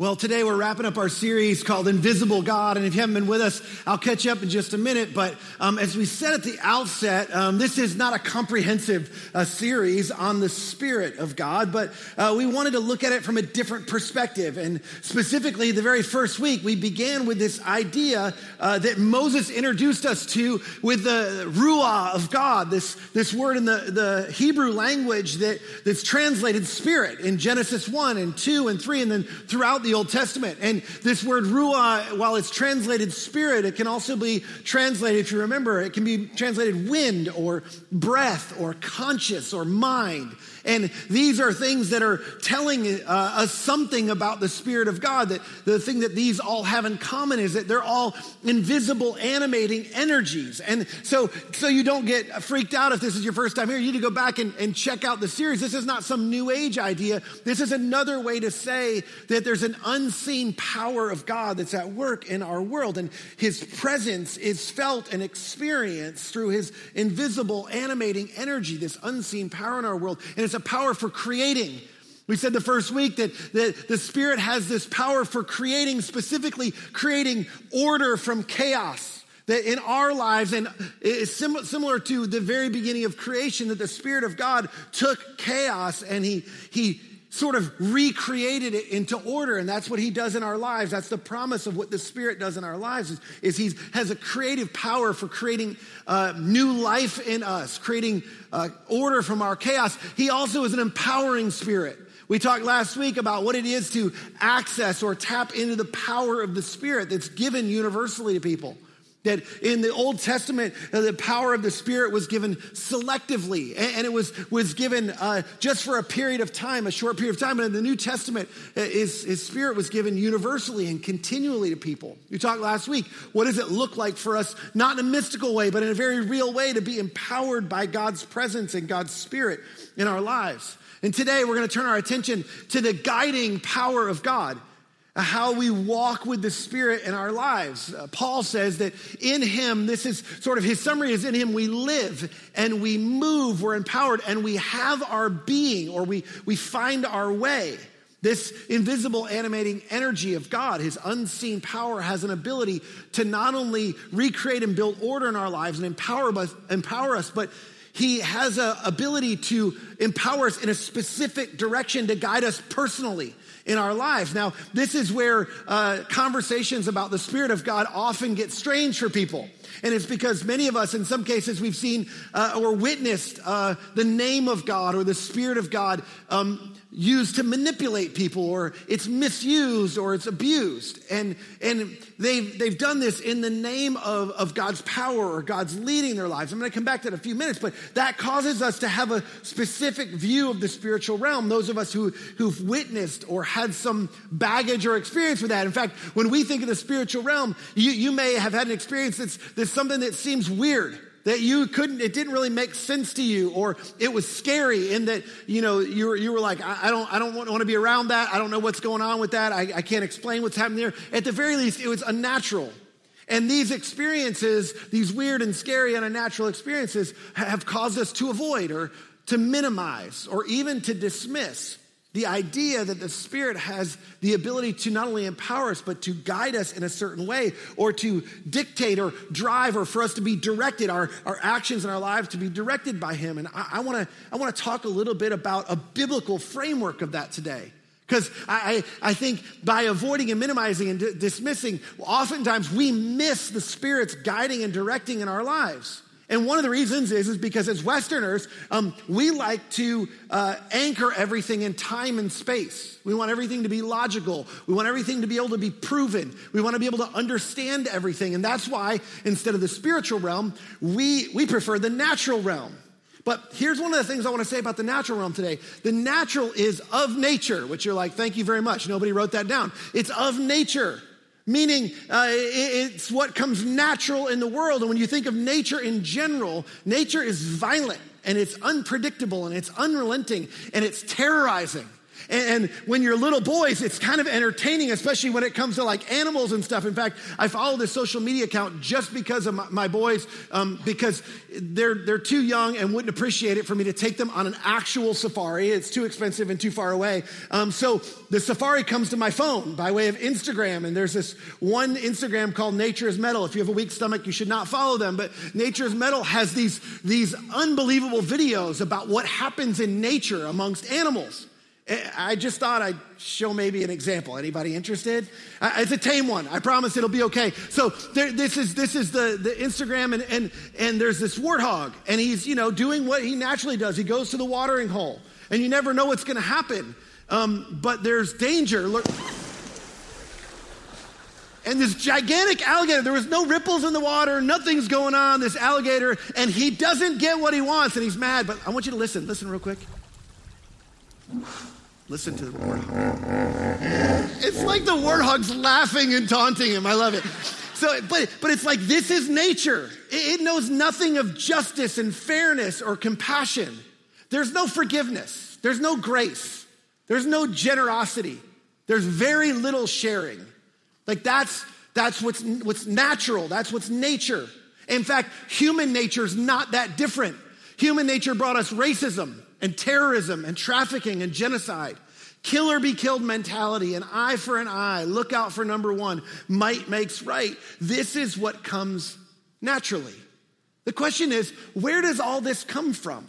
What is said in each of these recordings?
Well, today we're wrapping up our series called Invisible God. And if you haven't been with us, I'll catch you up in just a minute. But um, as we said at the outset, um, this is not a comprehensive uh, series on the Spirit of God, but uh, we wanted to look at it from a different perspective. And specifically, the very first week, we began with this idea uh, that Moses introduced us to with the Ruah of God, this, this word in the, the Hebrew language that, that's translated Spirit in Genesis 1 and 2 and 3, and then throughout the the Old Testament. And this word ruah, while it's translated spirit, it can also be translated, if you remember, it can be translated wind or breath or conscious or mind. And these are things that are telling uh, us something about the Spirit of God. That the thing that these all have in common is that they're all invisible, animating energies. And so, so you don't get freaked out if this is your first time here. You need to go back and, and check out the series. This is not some new age idea. This is another way to say that there's an unseen power of God that's at work in our world. And his presence is felt and experienced through his invisible, animating energy, this unseen power in our world. And it's a power for creating. We said the first week that the, the Spirit has this power for creating, specifically creating order from chaos. That in our lives, and sim- similar to the very beginning of creation, that the Spirit of God took chaos and He, he sort of recreated it into order and that's what he does in our lives. That's the promise of what the spirit does in our lives is, is he has a creative power for creating uh, new life in us creating uh, order from our chaos. He also is an empowering spirit. We talked last week about what it is to access or tap into the power of the spirit that's given universally to people that in the Old Testament, uh, the power of the Spirit was given selectively, and, it was, was given uh, just for a period of time, a short period of time. And in the New Testament, uh, his, his Spirit was given universally and continually to people. You talked last week, what does it look like for us, not in a mystical way, but in a very real way, to be empowered by God's presence and God's Spirit in our lives? And today, we're going to turn our attention to the guiding power of God how we walk with the Spirit in our lives. Uh, Paul says that in Him, this is sort of his summary is in Him we live and we move, we're empowered, and we have our being or we, we find our way. This invisible animating energy of God, his unseen power, has an ability to not only recreate and build order in our lives and empower us, empower us but he has an ability to empower us in a specific direction to guide us personally in our lives. Now, this is where uh, conversations about the Spirit of God often get strange for people. And it's because many of us, in some cases, we've seen uh, or witnessed uh, the name of God or the Spirit of God um, used to manipulate people or it's misused or it's abused. And, and they've, they've done this in the name of, of God's power or God's leading their lives. I'm going to come back to that in a few minutes, but that causes us to have a specific view of the spiritual realm. Those of us who, who've witnessed or had some baggage or experience with that. In fact, when we think of the spiritual realm, you, you may have had an experience that's, that's something that seems weird that you couldn't, it didn't really make sense to you, or it was scary in that, you know, you were, you were like, I, I don't, I don't want, want, to be around that. I don't know what's going on with that. I, I can't explain what's happening there. At the very least, it was unnatural. And these experiences, these weird and scary and unnatural experiences, have caused us to avoid or to minimize or even to dismiss the idea that the Spirit has the ability to not only empower us, but to guide us in a certain way, or to dictate or drive, or for us to be directed, our, our actions and our lives to be directed by Him. And I, I wanna, I wanna talk a little bit about a biblical framework of that today. Because I, I, think by avoiding and minimizing and d- dismissing, oftentimes we miss the Spirit's guiding and directing in our lives. And one of the reasons is, is because as Westerners, um, we like to uh, anchor everything in time and space. We want everything to be logical. We want everything to be able to be proven. We want to be able to understand everything. And that's why, instead of the spiritual realm, we, we prefer the natural realm. But here's one of the things I want to say about the natural realm today. The natural is of nature, which you're like, thank you very much. Nobody wrote that down. It's of nature. Meaning, uh, it's what comes natural in the world. And when you think of nature in general, nature is violent and it's unpredictable and it's unrelenting and it's terrorizing. And, when you're little boys, it's kind of entertaining, especially when it comes to like animals and stuff. In fact, I follow this social media account just because of my, my boys, um, because they're, they're too young and wouldn't appreciate it for me to take them on an actual safari. It's too expensive and too far away. Um, so the safari comes to my phone by way of Instagram. And there's this one Instagram called Nature is Metal. If you have a weak stomach, you should not follow them. But Nature is Metal has these, these unbelievable videos about what happens in nature amongst animals. I just thought I'd show maybe an example. Anybody interested? It's a tame one. I promise it'll be okay. So there, this is this is the, the Instagram, and, and and there's this warthog, and he's you know doing what he naturally does. He goes to the watering hole, and you never know what's going to happen. Um, but there's danger. And this gigantic alligator, there was no ripples in the water, nothing's going on, this alligator, and he doesn't get what he wants, and he's mad. But I want you to listen. Listen real quick. Listen to the warthog. It's like the warthog's laughing and taunting him. I love it. So, but, but it's like this is nature. It, it knows nothing of justice and fairness or compassion. There's no forgiveness. There's no grace. There's no generosity. There's very little sharing. Like that's, that's what's, what's natural. That's what's nature. In fact, human nature is not that different. Human nature brought us racism and terrorism and trafficking and genocide. Kill or be killed mentality, an eye for an eye, look out for number one, might makes right. This is what comes naturally. The question is, where does all this come from?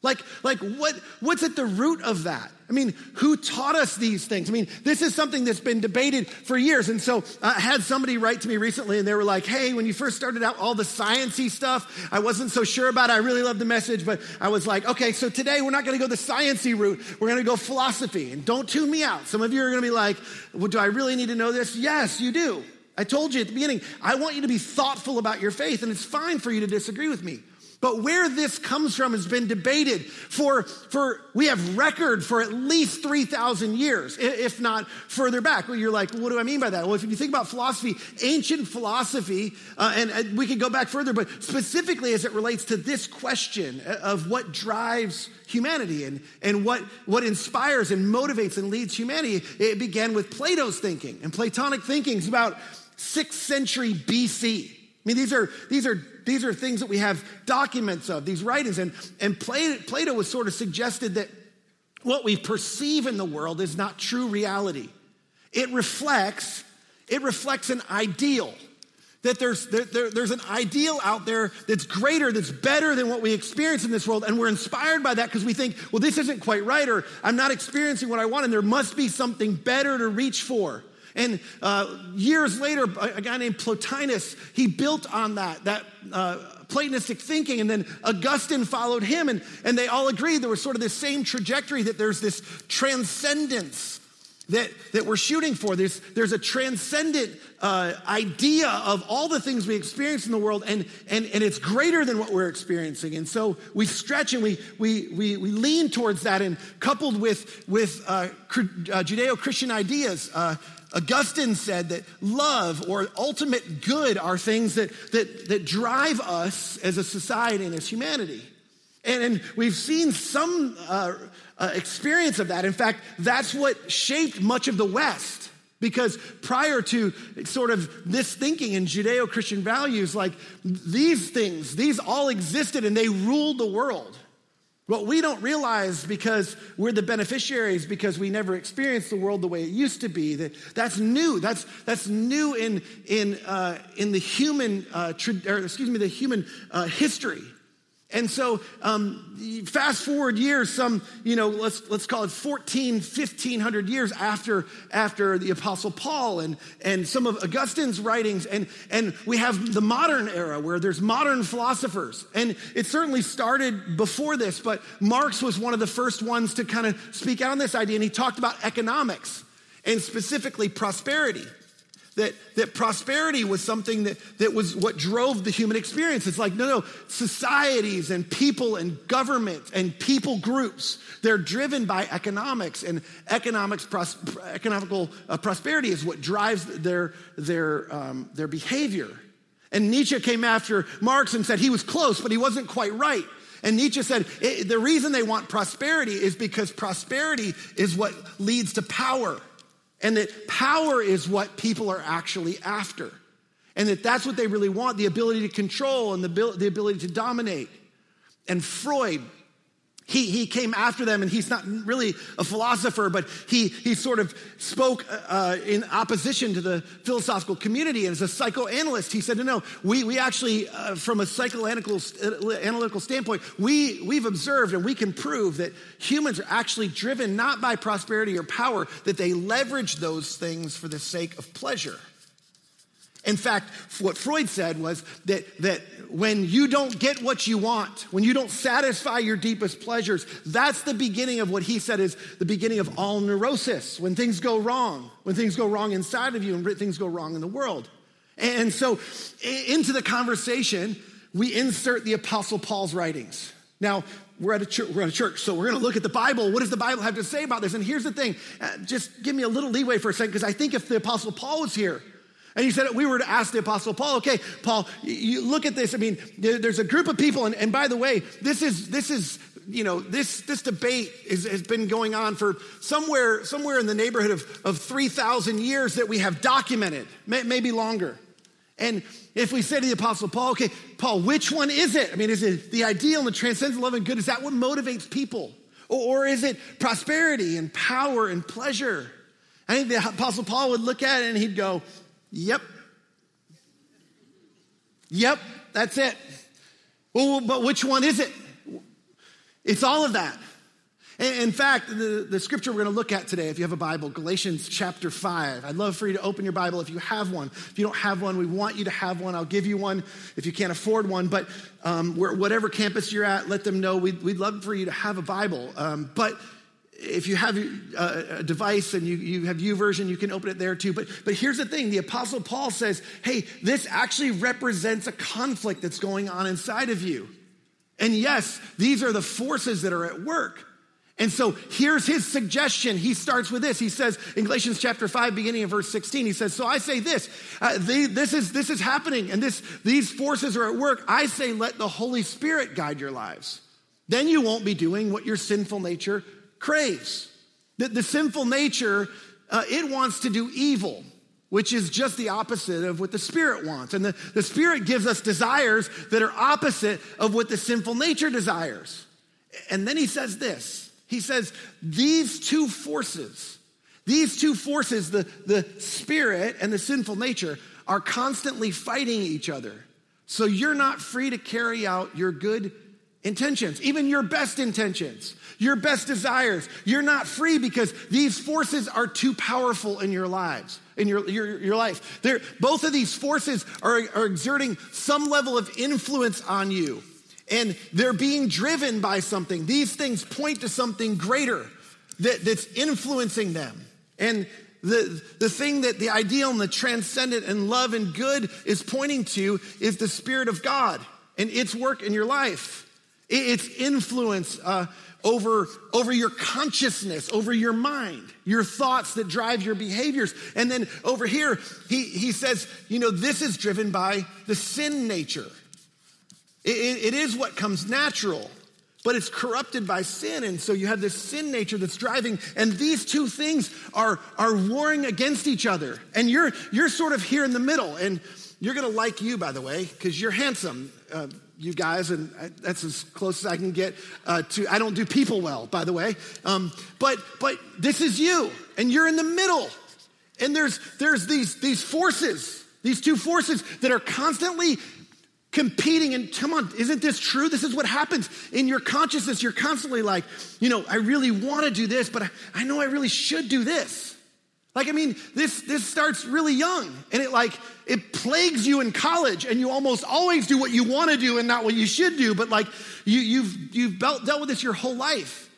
Like, like what, what's at the root of that? I mean, who taught us these things? I mean, this is something that's been debated for years. And so uh, I had somebody write to me recently and they were like, hey, when you first started out all the sciencey stuff, I wasn't so sure about it. I really loved the message, but I was like, okay, so today we're not going to go the sciencey route. We're going to go philosophy. And don't tune me out. Some of you are going to be like, well, do I really need to know this? Yes, you do. I told you at the beginning, I want you to be thoughtful about your faith, and it's fine for you to disagree with me. But where this comes from has been debated for, for we have record for at least 3,000 years, if not further back. Well, you're like, what do I mean by that? Well, if you think about philosophy, ancient philosophy, uh, and, and we could go back further, but specifically as it relates to this question of what drives humanity and, and what, what inspires and motivates and leads humanity, it began with Plato's thinking. And Platonic thinking is about 6th century BC. I mean, these are, these are these are things that we have documents of, these writings. And, and Plato was sort of suggested that what we perceive in the world is not true reality. It reflects, it reflects an ideal. That there's, there, there's an ideal out there that's greater, that's better than what we experience in this world. And we're inspired by that because we think, well, this isn't quite right, or I'm not experiencing what I want, and there must be something better to reach for. And uh, years later, a guy named Plotinus, he built on that, that uh, Platonistic thinking, and then Augustine followed him, and, and they all agreed there was sort of this same trajectory that there's this transcendence that, that we're shooting for. There's, there's a transcendent uh, idea of all the things we experience in the world, and, and, and it's greater than what we're experiencing. And so we stretch and we, we, we, we lean towards that, and coupled with, with uh, uh, Judeo Christian ideas, uh, Augustine said that love or ultimate good are things that, that, that drive us as a society and as humanity. And, and we've seen some uh, uh, experience of that. In fact, that's what shaped much of the West. Because prior to sort of this thinking in Judeo Christian values, like these things, these all existed and they ruled the world. What we don't realize because we're the beneficiaries because we never experienced the world the way it used to be. That that's new. That's that's new in in uh, in the human uh, tra- or excuse me the human uh, history. And so, um, fast forward years, some, you know, let's, let's call it 14, 1500 years after, after the Apostle Paul and, and some of Augustine's writings. And, and we have the modern era where there's modern philosophers. And it certainly started before this, but Marx was one of the first ones to kind of speak out on this idea. And he talked about economics and specifically prosperity that, that prosperity was something that, that was what drove the human experience. It's like, no, no, societies and people and government and people groups, they're driven by economics, and economics, pros, economical uh, prosperity is what drives their, their, um, their behavior. And Nietzsche came after Marx and said he was close, but he wasn't quite right. And Nietzsche said the reason they want prosperity is because prosperity is what leads to power. And that power is what people are actually after. And that that's what they really want the ability to control and the, the ability to dominate. And Freud he, he came after them, and he's not really a philosopher, but he, he sort of spoke uh, in opposition to the philosophical community. And as a psychoanalyst, he said, No, no, we, we actually, uh, from a psychoanalytical analytical standpoint, we, we've observed and we can prove that humans are actually driven not by prosperity or power, that they leverage those things for the sake of pleasure. In fact, what Freud said was that, that when you don't get what you want, when you don't satisfy your deepest pleasures, that's the beginning of what he said is the beginning of all neurosis. When things go wrong, when things go wrong inside of you and things go wrong in the world. And so, into the conversation, we insert the Apostle Paul's writings. Now, we're at a church, we're at a church so we're going to look at the Bible. What does the Bible have to say about this? And here's the thing uh, just give me a little leeway for a second, because I think if the Apostle Paul was here, and he said, we were to ask the apostle Paul, okay, Paul, you look at this. I mean, there's a group of people, and, and by the way, this is, this is, you know, this, this debate is, has been going on for somewhere, somewhere in the neighborhood of, of 3,000 years that we have documented, may, maybe longer. And if we say to the apostle Paul, okay, Paul, which one is it? I mean, is it the ideal and the transcendent love and good? Is that what motivates people? Or, or is it prosperity and power and pleasure? I think the apostle Paul would look at it and he'd go, Yep. Yep, that's it. Well, but which one is it? It's all of that. In fact, the, the scripture we're going to look at today, if you have a Bible, Galatians chapter 5. I'd love for you to open your Bible if you have one. If you don't have one, we want you to have one. I'll give you one if you can't afford one. But um, whatever campus you're at, let them know. We'd, we'd love for you to have a Bible. Um, but if you have a device and you, you have YouVersion, you can open it there too. But, but here's the thing the Apostle Paul says, hey, this actually represents a conflict that's going on inside of you. And yes, these are the forces that are at work. And so here's his suggestion. He starts with this. He says in Galatians chapter 5, beginning of verse 16, he says, So I say this, uh, they, this, is, this is happening, and this, these forces are at work. I say, let the Holy Spirit guide your lives. Then you won't be doing what your sinful nature craves. The, the sinful nature, uh, it wants to do evil, which is just the opposite of what the Spirit wants. And the, the Spirit gives us desires that are opposite of what the sinful nature desires. And then he says this He says, These two forces, these two forces, the, the Spirit and the sinful nature, are constantly fighting each other. So you're not free to carry out your good intentions, even your best intentions your best desires. You're not free because these forces are too powerful in your lives, in your, your, your life. They're, both of these forces are, are exerting some level of influence on you, and they're being driven by something. These things point to something greater that, that's influencing them. And the, the thing that the ideal and the transcendent and love and good is pointing to is the Spirit of God and its work in your life, its influence. Uh, over, over your consciousness, over your mind, your thoughts that drive your behaviors. And then over here, he, he says, you know, this is driven by the sin nature. it, it, it is what comes natural, but it's corrupted by sin. And so you have this sin nature that's driving, and these two things are, are warring against each other. And you're, you're sort of here in the middle. And you're gonna like you, by the way, because you're handsome. Uh, you guys, and that's as close as I can get uh, to. I don't do people well, by the way. Um, but but this is you, and you're in the middle, and there's there's these these forces, these two forces that are constantly competing. And come on, isn't this true? This is what happens in your consciousness. You're constantly like, you know, I really want to do this, but I, I know I really should do this. Like, I mean, this, this starts really young and it like, it plagues you in college and you almost always do what you want to do and not what you should do. But like, you, you've, you've dealt with this your whole life.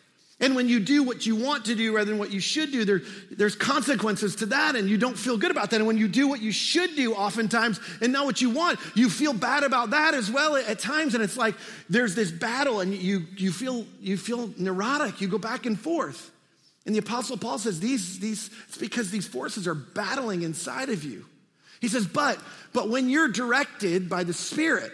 And when you do what you want to do rather than what you should do, there, there's consequences to that, and you don't feel good about that. And when you do what you should do, oftentimes, and not what you want, you feel bad about that as well at times. And it's like there's this battle, and you, you, feel, you feel neurotic. You go back and forth. And the Apostle Paul says these, these, it's because these forces are battling inside of you. He says, but, but when you're directed by the Spirit,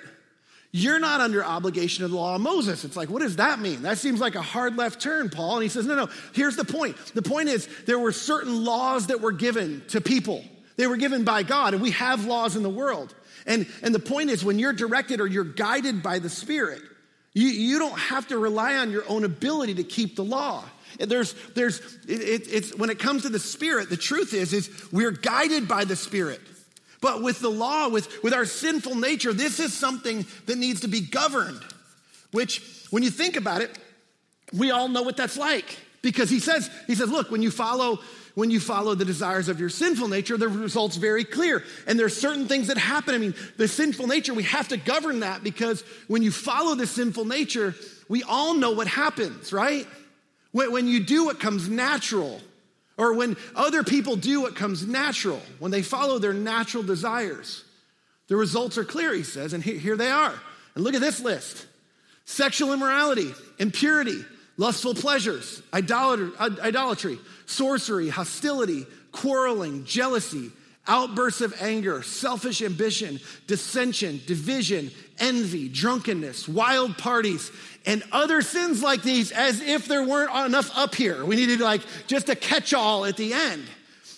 you're not under obligation of the law of Moses. It's like, what does that mean? That seems like a hard left turn, Paul. And he says, no, no, here's the point. The point is, there were certain laws that were given to people, they were given by God, and we have laws in the world. And, and the point is, when you're directed or you're guided by the Spirit, you, you don't have to rely on your own ability to keep the law. There's, there's, it, it, it's, when it comes to the Spirit, the truth is, is we're guided by the Spirit. But with the law, with, with our sinful nature, this is something that needs to be governed, which, when you think about it, we all know what that's like. Because he says, he says, look, when you follow, when you follow the desires of your sinful nature, the result's very clear. And there's certain things that happen. I mean, the sinful nature, we have to govern that because when you follow the sinful nature, we all know what happens, right? When, when you do what comes natural, or when other people do what comes natural, when they follow their natural desires, the results are clear, he says, and here they are. And look at this list sexual immorality, impurity, lustful pleasures, idolatry, sorcery, hostility, quarreling, jealousy, outbursts of anger, selfish ambition, dissension, division, envy, drunkenness, wild parties, and other sins like these as if there weren't enough up here. We needed like just a catch all at the end.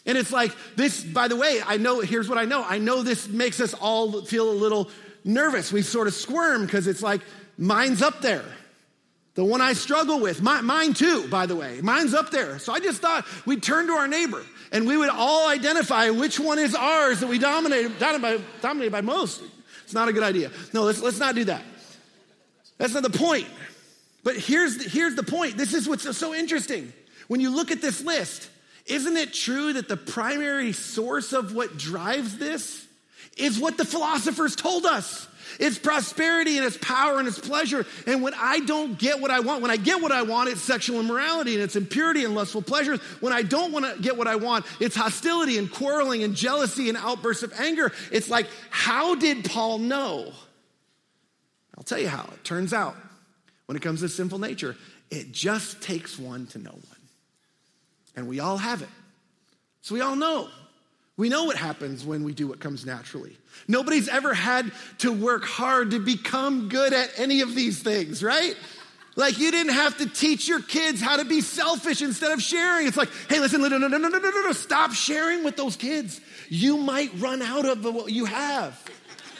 And it's like this, by the way, I know, here's what I know. I know this makes us all feel a little nervous. We sort of squirm because it's like, mine's up there. The one I struggle with, my, mine too, by the way, mine's up there. So I just thought we'd turn to our neighbor and we would all identify which one is ours that we dominate, dominated by, dominated by most. It's not a good idea. No, let's, let's not do that. That's not the point. But here's, here's the point. This is what's so interesting. When you look at this list, isn't it true that the primary source of what drives this is what the philosophers told us? It's prosperity and it's power and it's pleasure. And when I don't get what I want, when I get what I want, it's sexual immorality and it's impurity and lustful pleasures. When I don't want to get what I want, it's hostility and quarreling and jealousy and outbursts of anger. It's like, how did Paul know? Tell you how. It turns out, when it comes to sinful nature, it just takes one to know one. And we all have it. So we all know we know what happens when we do what comes naturally. Nobody's ever had to work hard to become good at any of these things, right? Like you didn't have to teach your kids how to be selfish instead of sharing. It's like, hey, listen, no, no, no, no, no, no, no, stop sharing with those kids. You might run out of what you have.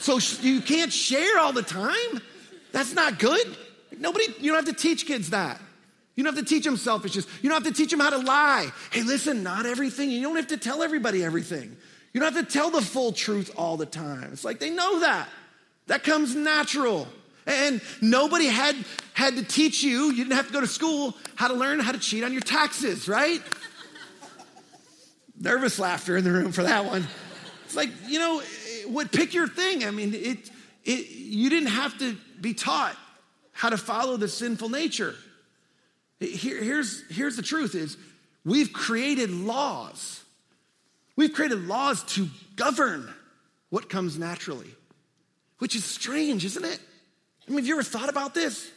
So you can't share all the time. That's not good. Nobody, you don't have to teach kids that. You don't have to teach them selfishness. You don't have to teach them how to lie. Hey, listen, not everything. You don't have to tell everybody everything. You don't have to tell the full truth all the time. It's like they know that. That comes natural. And nobody had, had to teach you, you didn't have to go to school, how to learn how to cheat on your taxes, right? Nervous laughter in the room for that one. It's like, you know, eh, what pick your thing. I mean, it, it, you didn't have to be taught how to follow the sinful nature. Here, here's, here's the truth is we've created laws. We've created laws to govern what comes naturally, which is strange, isn't it? I mean, have you ever thought about this?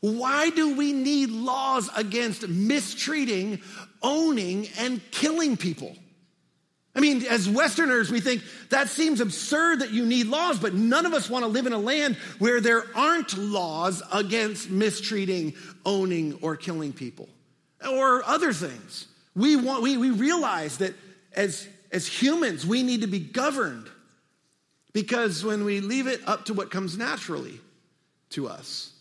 Why do we need laws against mistreating, owning, and killing people? I mean, as Westerners, we think that seems absurd that you need laws, but none of us want to live in a land where there aren't laws against mistreating, owning, or killing people or other things. We, want, we, we realize that as, as humans, we need to be governed because when we leave it up to what comes naturally to us,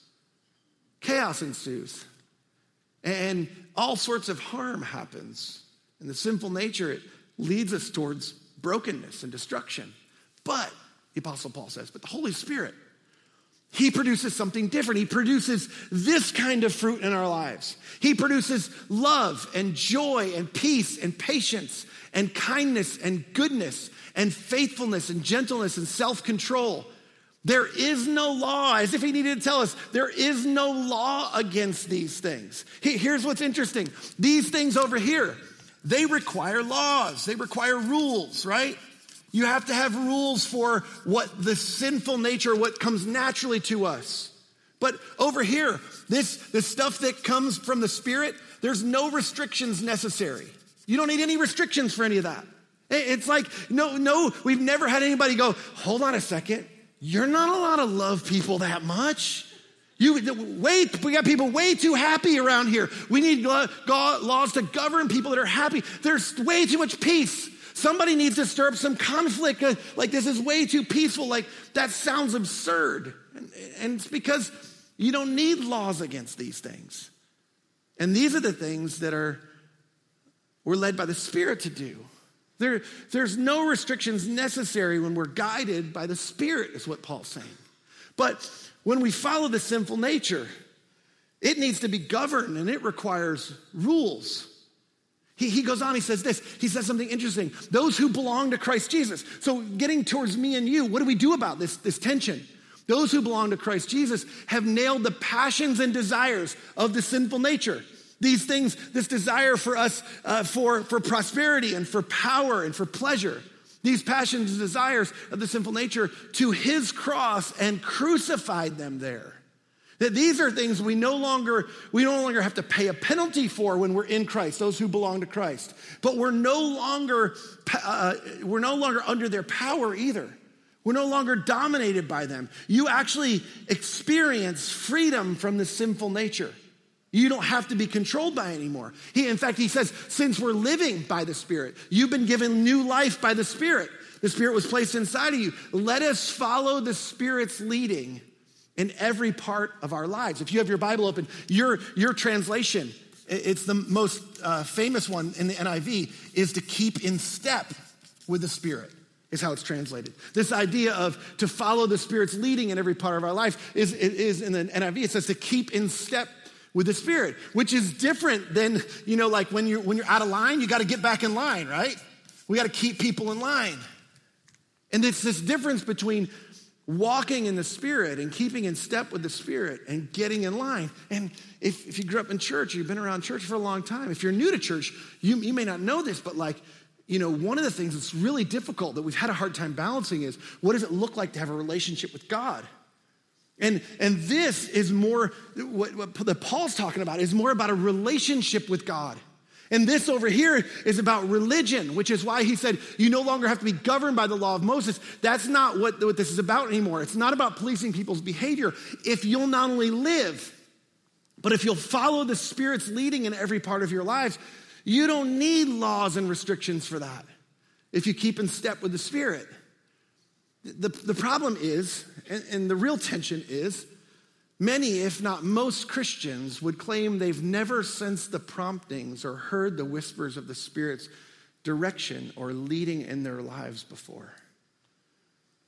chaos ensues and all sorts of harm happens. And the sinful nature, it leads us towards brokenness and destruction. But, the Apostle Paul says, but the Holy Spirit, he produces something different. He produces this kind of fruit in our lives. He produces love and joy and peace and patience and kindness and goodness and faithfulness and gentleness and self control. There is no law, as if he needed to tell us, there is no law against these things. Here's what's interesting these things over here, they require laws, they require rules, right? You have to have rules for what the sinful nature, what comes naturally to us. But over here, this, this stuff that comes from the Spirit, there's no restrictions necessary. You don't need any restrictions for any of that. It's like, no, no, we've never had anybody go, hold on a second, you're not allowed to love people that much. You wait, we got people way too happy around here. We need laws to govern people that are happy. There's way too much peace. Somebody needs to stir up some conflict. Uh, like this is way too peaceful. Like that sounds absurd. And, and it's because you don't need laws against these things. And these are the things that are we're led by the Spirit to do. There, there's no restrictions necessary when we're guided by the Spirit, is what Paul's saying. But when we follow the sinful nature, it needs to be governed and it requires rules. He, he goes on, he says this, he says something interesting. Those who belong to Christ Jesus. So, getting towards me and you, what do we do about this, this tension? Those who belong to Christ Jesus have nailed the passions and desires of the sinful nature. These things, this desire for us uh, for, for prosperity and for power and for pleasure, these passions and desires of the sinful nature to his cross and crucified them there. That these are things we no longer we no longer have to pay a penalty for when we're in Christ, those who belong to Christ. But we're no longer uh, we're no longer under their power either. We're no longer dominated by them. You actually experience freedom from the sinful nature. You don't have to be controlled by anymore. He, in fact, he says, since we're living by the Spirit, you've been given new life by the Spirit. The Spirit was placed inside of you. Let us follow the Spirit's leading in every part of our lives. If you have your Bible open, your, your translation, it's the most uh, famous one in the NIV, is to keep in step with the Spirit is how it's translated. This idea of to follow the Spirit's leading in every part of our life is, is in the NIV, it says to keep in step with the Spirit, which is different than, you know, like when you're, when you're out of line, you got to get back in line, right? We got to keep people in line. And it's this difference between walking in the Spirit and keeping in step with the Spirit and getting in line. And if, if you grew up in church, you've been around church for a long time, if you're new to church, you, you may not know this, but like, you know, one of the things that's really difficult that we've had a hard time balancing is what does it look like to have a relationship with God? And, and this is more, what, what the Paul's talking about is more about a relationship with God. And this over here is about religion, which is why he said, you no longer have to be governed by the law of Moses. That's not what, what this is about anymore. It's not about policing people's behavior. If you'll not only live, but if you'll follow the Spirit's leading in every part of your lives, you don't need laws and restrictions for that if you keep in step with the Spirit. The, the problem is, and, and the real tension is, many, if not most Christians, would claim they've never sensed the promptings or heard the whispers of the Spirit's direction or leading in their lives before.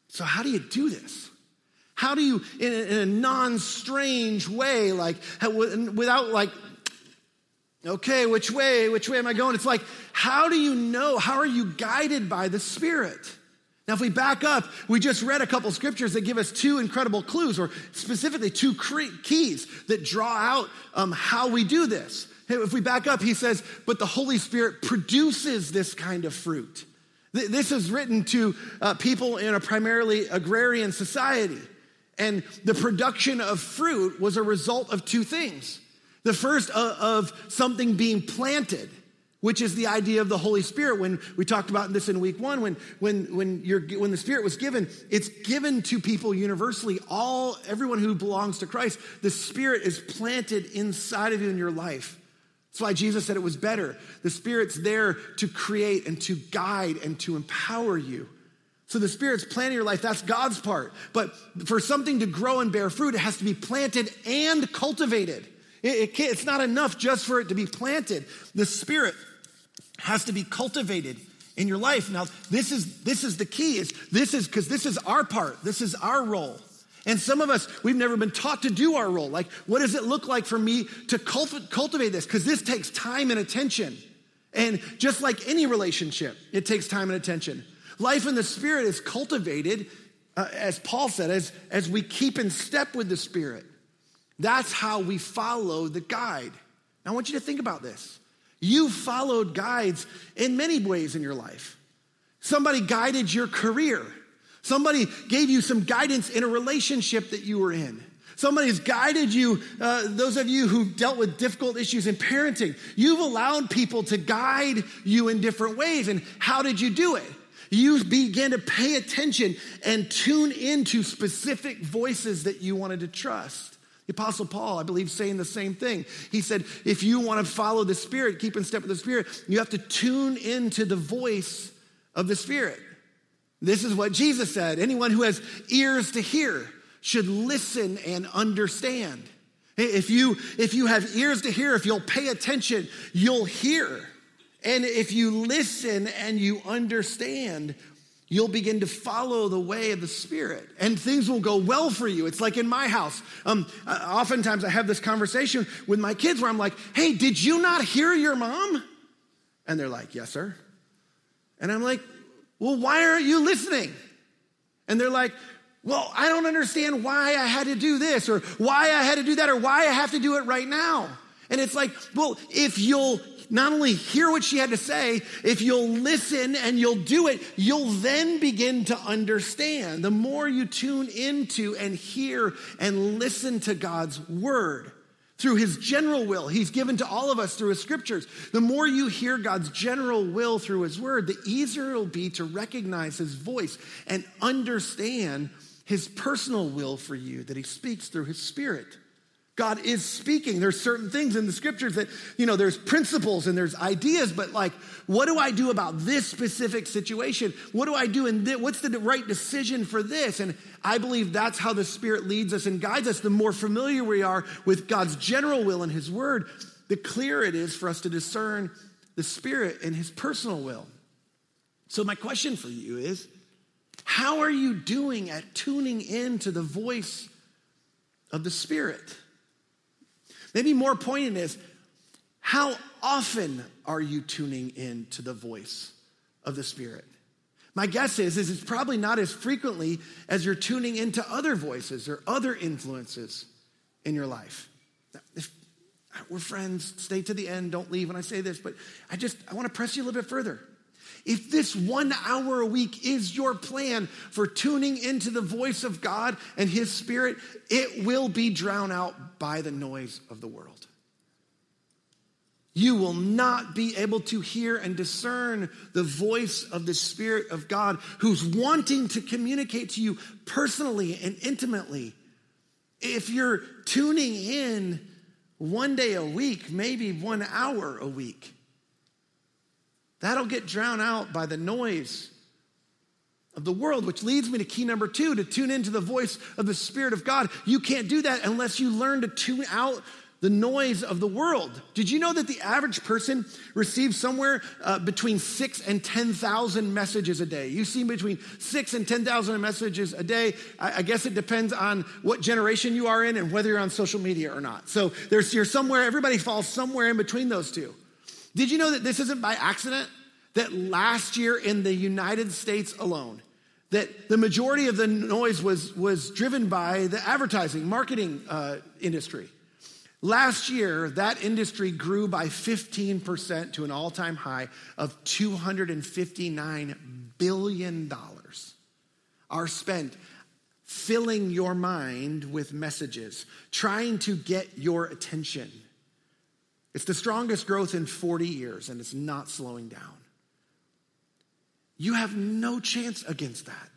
So, how do you do this? How do you, in a, a non strange way, like without like, okay, which way, which way am I going? It's like, how do you know? How are you guided by the Spirit? Now, if we back up, we just read a couple scriptures that give us two incredible clues, or specifically two keys that draw out um, how we do this. If we back up, he says, but the Holy Spirit produces this kind of fruit. This is written to uh, people in a primarily agrarian society. And the production of fruit was a result of two things. The first, uh, of something being planted which is the idea of the Holy Spirit. When we talked about this in week one, when, when, when, you're, when the Spirit was given, it's given to people universally, all, everyone who belongs to Christ. The Spirit is planted inside of you in your life. That's why Jesus said it was better. The Spirit's there to create and to guide and to empower you. So the Spirit's planting your life, that's God's part. But for something to grow and bear fruit, it has to be planted and cultivated. It, it it's not enough just for it to be planted. The Spirit has to be cultivated in your life. Now, this is this is the key. Is this is because this is our part. This is our role. And some of us, we've never been taught to do our role. Like, what does it look like for me to cultivate this? Because this takes time and attention. And just like any relationship, it takes time and attention. Life in the Spirit is cultivated uh, as Paul said, as, as we keep in step with the Spirit, that's how we follow the guide. Now, I want you to think about this. You followed guides in many ways in your life. Somebody guided your career. Somebody gave you some guidance in a relationship that you were in. Somebody's guided you, uh, those of you who dealt with difficult issues in parenting. You've allowed people to guide you in different ways. And how did you do it? You began to pay attention and tune into specific voices that you wanted to trust. The Apostle Paul, I believe, saying the same thing. He said, if you want to follow the Spirit, keep in step with the Spirit, you have to tune into the voice of the Spirit. This is what Jesus said anyone who has ears to hear should listen and understand. If you, if you have ears to hear, if you'll pay attention, you'll hear. And if you listen and you understand, you'll begin to follow the way of the Spirit, and things will go well for you. It's like in my house. Um, uh, oftentimes, I have this conversation with my kids where I'm like, "Hey, did you not hear your mom?" And they're like, "Yes, sir." And I'm like, "Well, why aren't you listening?" And they're like, "Well, I don't understand why I had to do this, or why I had to do that, or why I have to do it right now." And it's like, well, if you'll not only hear what she had to say, if you'll listen and you'll do it, you'll then begin to understand. The more you tune into and hear and listen to God's word through his general will he's given to all of us through his scriptures, the more you hear God's general will through his word, the easier it'll be to recognize his voice and understand his personal will for you that he speaks through his spirit. God is speaking. There's certain things in the scriptures that, you know, there's principles and there's ideas, but like, what do I do about this specific situation? What do I do this? What's the right decision for this? And I believe that's how the Spirit leads us and guides us. The more familiar we are with God's general will and His word, the clearer it is for us to discern the Spirit and His personal will. So, my question for you is how are you doing at tuning in to the voice of the Spirit? Maybe more poignant is how often are you tuning in to the voice of the Spirit? My guess is, is it's probably not as frequently as you're tuning into other voices or other influences in your life. If we're friends, stay to the end, don't leave when I say this, but I just I want to press you a little bit further. If this one hour a week is your plan for tuning into the voice of God and His Spirit, it will be drowned out by the noise of the world. You will not be able to hear and discern the voice of the Spirit of God who's wanting to communicate to you personally and intimately. If you're tuning in one day a week, maybe one hour a week, That'll get drowned out by the noise of the world, which leads me to key number two to tune into the voice of the Spirit of God. You can't do that unless you learn to tune out the noise of the world. Did you know that the average person receives somewhere uh, between six and 10,000 messages a day? You see between six and 10,000 messages a day. I, I, guess it depends on what generation you are in and whether you're on social media or not. So there's, you're somewhere, everybody falls somewhere in between those two. Did you know that this isn't by accident? That last year in the United States alone, that the majority of the noise was, was driven by the advertising, marketing uh, industry. Last year, that industry grew by 15% to an all time high of $259 billion are spent filling your mind with messages, trying to get your attention. It's the strongest growth in 40 years, and it's not slowing down. You have no chance against that.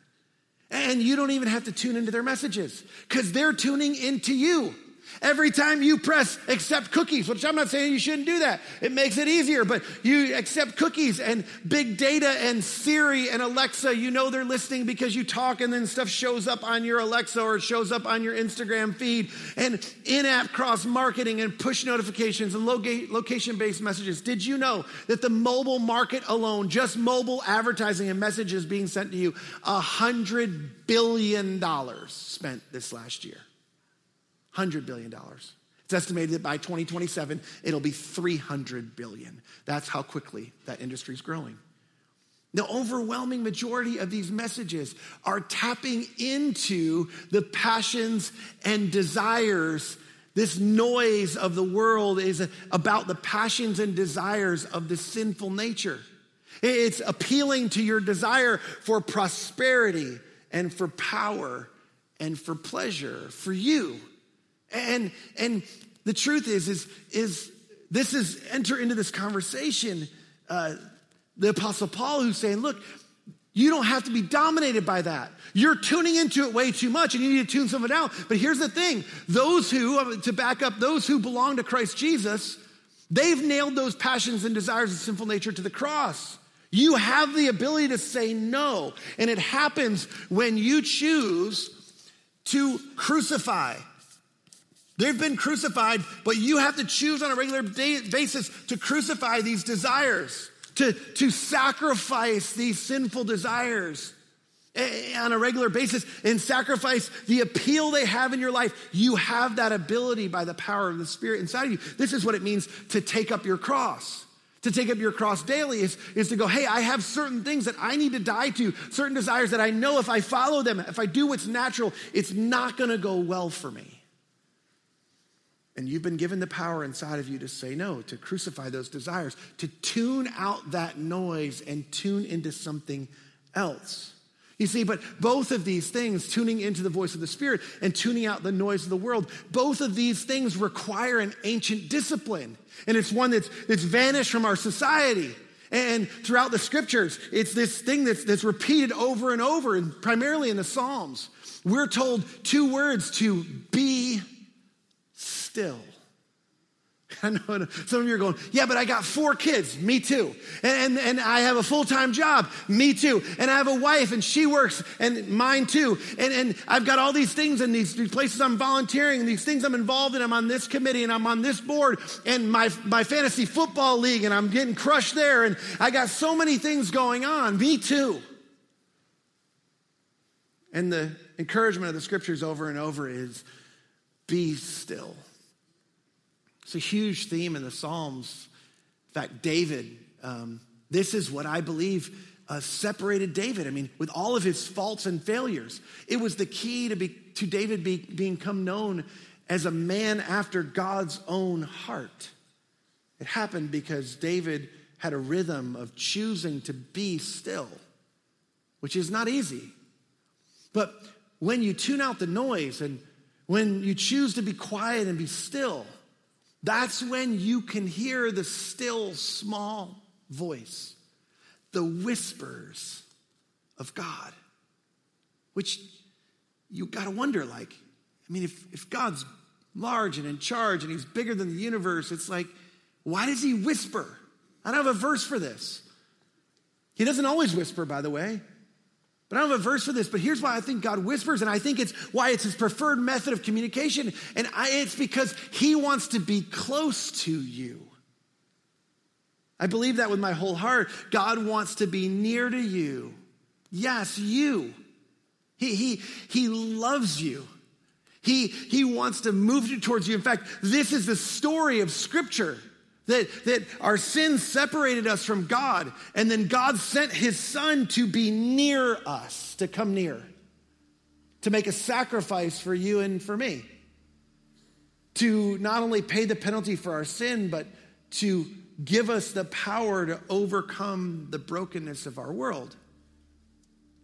And you don't even have to tune into their messages because they're tuning into you. Every time you press accept cookies, which I'm not saying you shouldn't do that, it makes it easier, but you accept cookies and big data and Siri and Alexa, you know they're listening because you talk and then stuff shows up on your Alexa or it shows up on your Instagram feed and in app cross marketing and push notifications and location based messages. Did you know that the mobile market alone, just mobile advertising and messages being sent to you, a hundred billion dollars spent this last year? $100 billion. It's estimated that by 2027, it'll be 300 billion. That's how quickly that industry is growing. The overwhelming majority of these messages are tapping into the passions and desires. This noise of the world is about the passions and desires of the sinful nature. It's appealing to your desire for prosperity and for power and for pleasure for you. And, and the truth is, is, is this is enter into this conversation. Uh, the Apostle Paul, who's saying, look, you don't have to be dominated by that. You're tuning into it way too much and you need to tune some of it out. But here's the thing those who, uh, to back up, those who belong to Christ Jesus, they've nailed those passions and desires of sinful nature to the cross. You have the ability to say no. And it happens when you choose to crucify. They've been crucified, but you have to choose on a regular basis to crucify these desires to, to sacrifice these sinful desires on a regular basis and sacrifice the appeal they have in your life. You have that ability by the power of the Spirit inside of you. This is what it means to take up your cross. To take up your cross daily is, is to go, hey, I have certain things that I need to die to, certain desires that I know if I follow them, if I do what's natural, it's not gonna go well for me. And you've been given the power inside of you to say no, to crucify those desires, to tune out that noise and tune into something else. You see, but both of these things, tuning into the voice of the Spirit and tuning out the noise of the world, both of these things require an ancient discipline. And it's one that's, that's vanished from our society. And throughout the scriptures, it's this thing that's, that's repeated over and over, and primarily in the Psalms. We're told two words to be still. I know some of you are going, yeah, but I got four kids. Me too. And, and, and I have a full time job. Me too. And I have a wife and she works and mine too. And, and I've got all these things and these, these places I'm volunteering and these things I'm involved in. I'm on this committee and I'm on this board and my, my fantasy football league and I'm getting crushed there. And I got so many things going on. Me too. And the encouragement of the scriptures over and over is be still. It's a huge theme in the Psalms. In fact, David, um, this is what I believe uh, separated David. I mean, with all of his faults and failures, it was the key to, be, to David be, become known as a man after God's own heart. It happened because David had a rhythm of choosing to be still, which is not easy. But when you tune out the noise and when you choose to be quiet and be still, that's when you can hear the still small voice, the whispers of God, which you got to wonder like, I mean, if, if God's large and in charge and he's bigger than the universe, it's like, why does he whisper? I don't have a verse for this. He doesn't always whisper, by the way. But I don't have a verse for this, but here's why I think God whispers, and I think it's why it's his preferred method of communication. And I, it's because he wants to be close to you. I believe that with my whole heart. God wants to be near to you. Yes, you. He, he, he loves you. He, he wants to move you towards you. In fact, this is the story of Scripture. That, that our sins separated us from God, and then God sent his son to be near us, to come near, to make a sacrifice for you and for me, to not only pay the penalty for our sin, but to give us the power to overcome the brokenness of our world.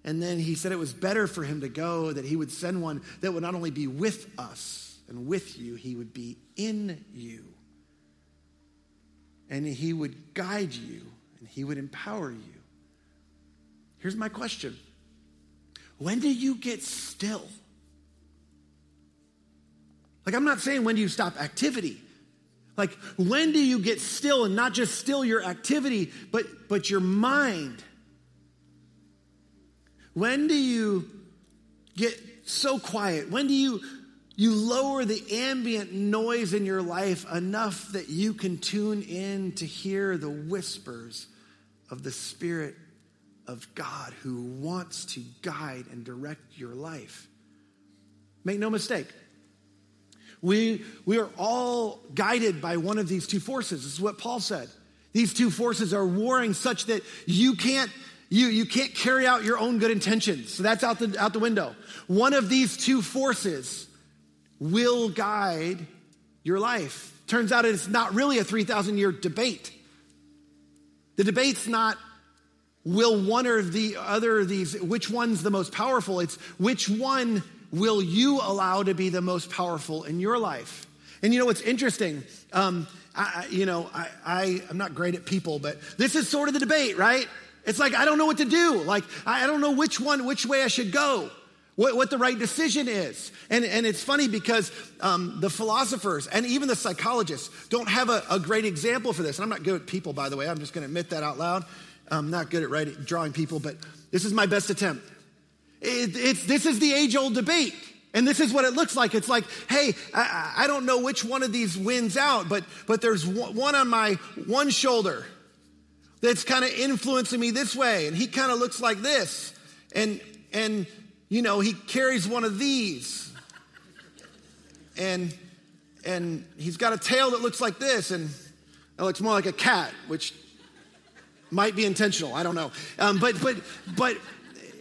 And then he said it was better for him to go, that he would send one that would not only be with us and with you, he would be in you and He would guide you and He would empower you. Here's my question When do you get still? Like, I'm not saying when do you stop activity. Like, when do you get still and not just still your activity, but, but your mind? When do you get so quiet? When do you you lower the ambient noise in your life enough that you can tune in to hear the whispers of the Spirit of God who wants to guide and direct your life. Make no mistake. We, we are all guided by one of these two forces. This is what Paul said. These two forces are warring such that you can't you, you can't carry out your own good intentions. So that's out the, out the window. One of these two forces will guide your life. Turns out it's not really a 3,000 year debate. The debate's not will one or the other of these, which one's the most powerful? It's which one will you allow to be the most powerful in your life? And you know what's interesting? Um, I, you know, I, I, I'm not great at people, but this is sort of the debate, right? It's like, I don't know what to do. Like, I don't know which one, which way I should go, what, what the right decision is. And, and it's funny because um, the philosophers and even the psychologists don't have a, a, great example for this. And I'm not good at people, by the way. I'm just going to admit that out loud. I'm not good at writing, drawing people, but this is my best attempt. It, it's, this is the age old debate. And this is what it looks like. It's like, hey, I, I don't know which one of these wins out, but, but there's one on my one shoulder that's kind of influencing me this way. And he kind of looks like this. And, and, you know, he carries one of these. And, and he's got a tail that looks like this. And it looks more like a cat, which might be intentional. I don't know. Um, but, but, but,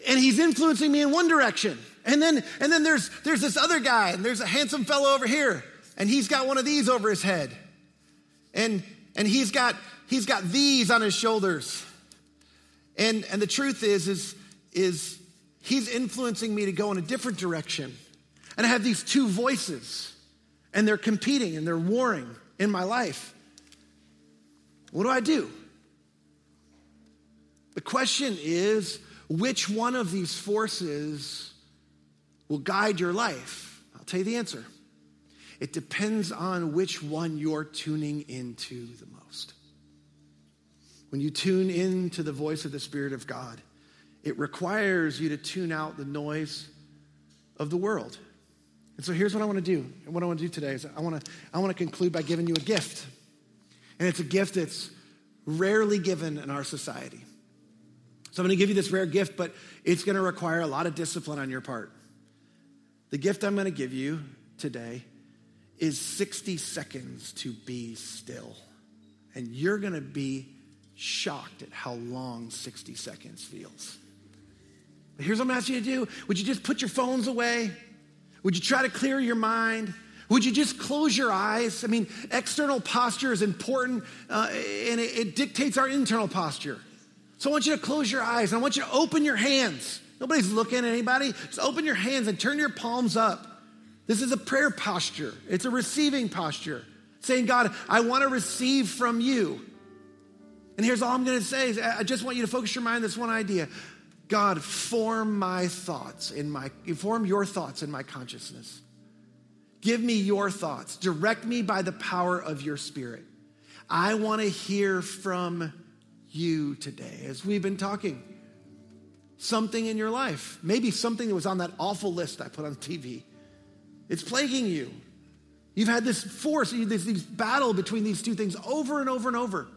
and he's influencing me in one direction. And then, and then there's, there's this other guy, and there's a handsome fellow over here, and he's got one of these over his head. And, and he's got he's got these on his shoulders. And, and the truth is, is, is he's influencing me to go in a different direction. And I have these two voices, and they're competing and they're warring in my life. What do I do? The question is which one of these forces will guide your life? I'll tell you the answer. It depends on which one you're tuning into the most. When you tune into the voice of the Spirit of God, it requires you to tune out the noise of the world. And so here's what I want to do. And what I want to do today is I want to, I want to conclude by giving you a gift. And it's a gift that's rarely given in our society. So I'm going to give you this rare gift, but it's going to require a lot of discipline on your part. The gift I'm going to give you today is 60 seconds to be still. And you're going to be shocked at how long 60 seconds feels. Here's what I'm asking you to do Would you just put your phones away? Would you try to clear your mind? Would you just close your eyes? I mean, external posture is important uh, and it, it dictates our internal posture. So I want you to close your eyes. and I want you to open your hands. Nobody's looking at anybody. Just open your hands and turn your palms up. This is a prayer posture, it's a receiving posture. Saying, God, I want to receive from you. And here's all I'm going to say is I just want you to focus your mind on this one idea. God, form my thoughts in my form your thoughts in my consciousness. Give me your thoughts. Direct me by the power of your spirit. I want to hear from you today as we've been talking. Something in your life, maybe something that was on that awful list I put on TV. It's plaguing you. You've had this force, this, this battle between these two things over and over and over.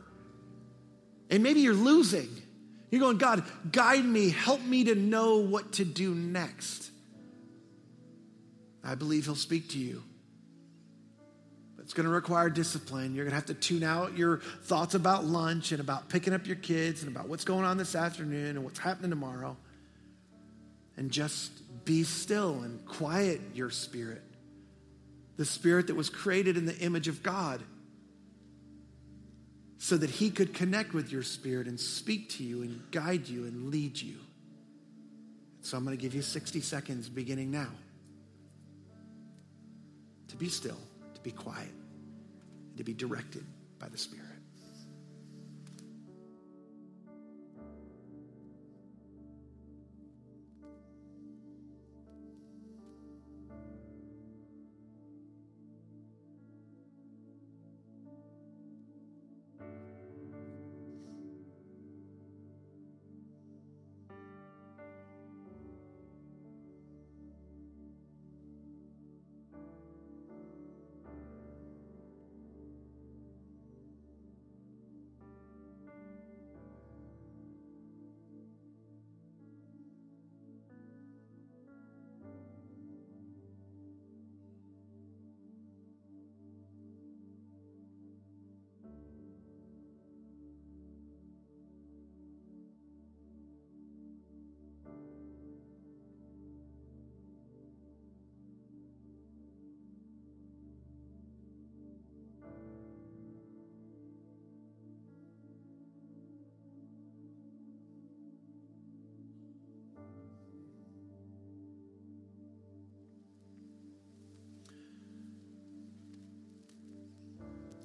And maybe you're losing. You're going, God, guide me, help me to know what to do next. I believe He'll speak to you. It's going to require discipline. You're going to have to tune out your thoughts about lunch and about picking up your kids and about what's going on this afternoon and what's happening tomorrow. And just be still and quiet your spirit. The spirit that was created in the image of God so that He could connect with your spirit and speak to you and guide you and lead you. So I'm going to give you 60 seconds beginning now to be still, to be quiet, and to be directed by the Spirit.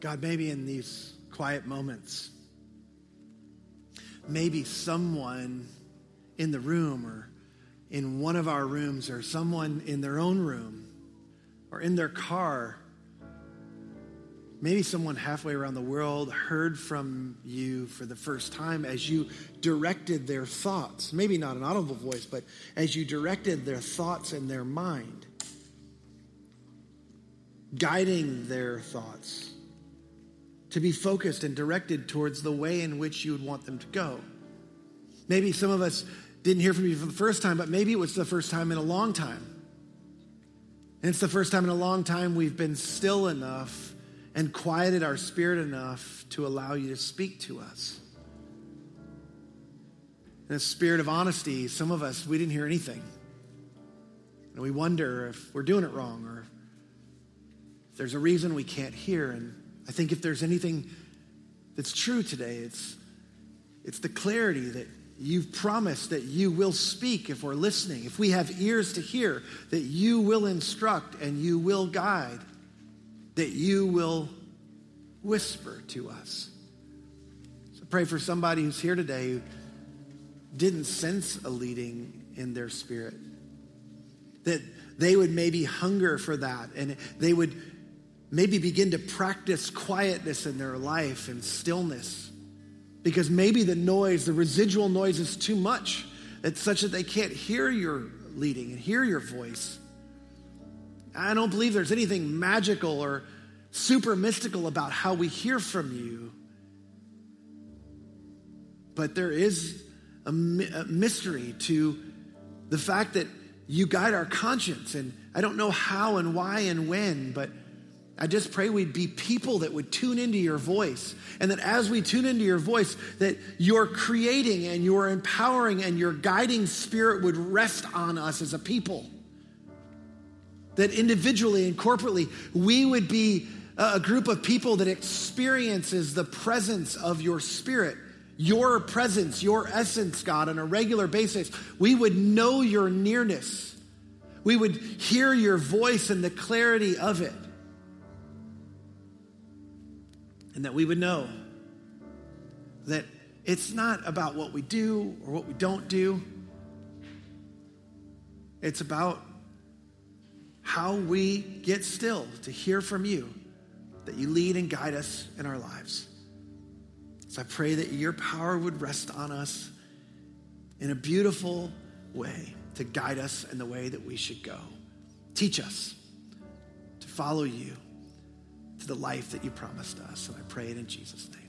God, maybe in these quiet moments, maybe someone in the room or in one of our rooms or someone in their own room or in their car, maybe someone halfway around the world heard from you for the first time as you directed their thoughts. Maybe not an audible voice, but as you directed their thoughts and their mind, guiding their thoughts to be focused and directed towards the way in which you would want them to go. Maybe some of us didn't hear from you for the first time, but maybe it was the first time in a long time. And it's the first time in a long time we've been still enough and quieted our spirit enough to allow you to speak to us. In a spirit of honesty, some of us, we didn't hear anything. And we wonder if we're doing it wrong or if there's a reason we can't hear. And I think if there's anything that's true today, it's, it's the clarity that You've promised that you will speak if we're listening, if we have ears to hear, that you will instruct and you will guide, that you will whisper to us. So pray for somebody who's here today who didn't sense a leading in their spirit, that they would maybe hunger for that and they would maybe begin to practice quietness in their life and stillness because maybe the noise, the residual noise is too much. It's such that they can't hear your leading and hear your voice. I don't believe there's anything magical or super mystical about how we hear from you. But there is a, a mystery to the fact that you guide our conscience. And I don't know how and why and when, but I just pray we'd be people that would tune into your voice. And that as we tune into your voice, that your creating and your empowering and your guiding spirit would rest on us as a people. That individually and corporately, we would be a group of people that experiences the presence of your spirit, your presence, your essence, God, on a regular basis. We would know your nearness. We would hear your voice and the clarity of it. And that we would know that it's not about what we do or what we don't do. It's about how we get still to hear from you, that you lead and guide us in our lives. So I pray that your power would rest on us in a beautiful way to guide us in the way that we should go. Teach us to follow you to the life that you promised us. And I pray it in Jesus' name.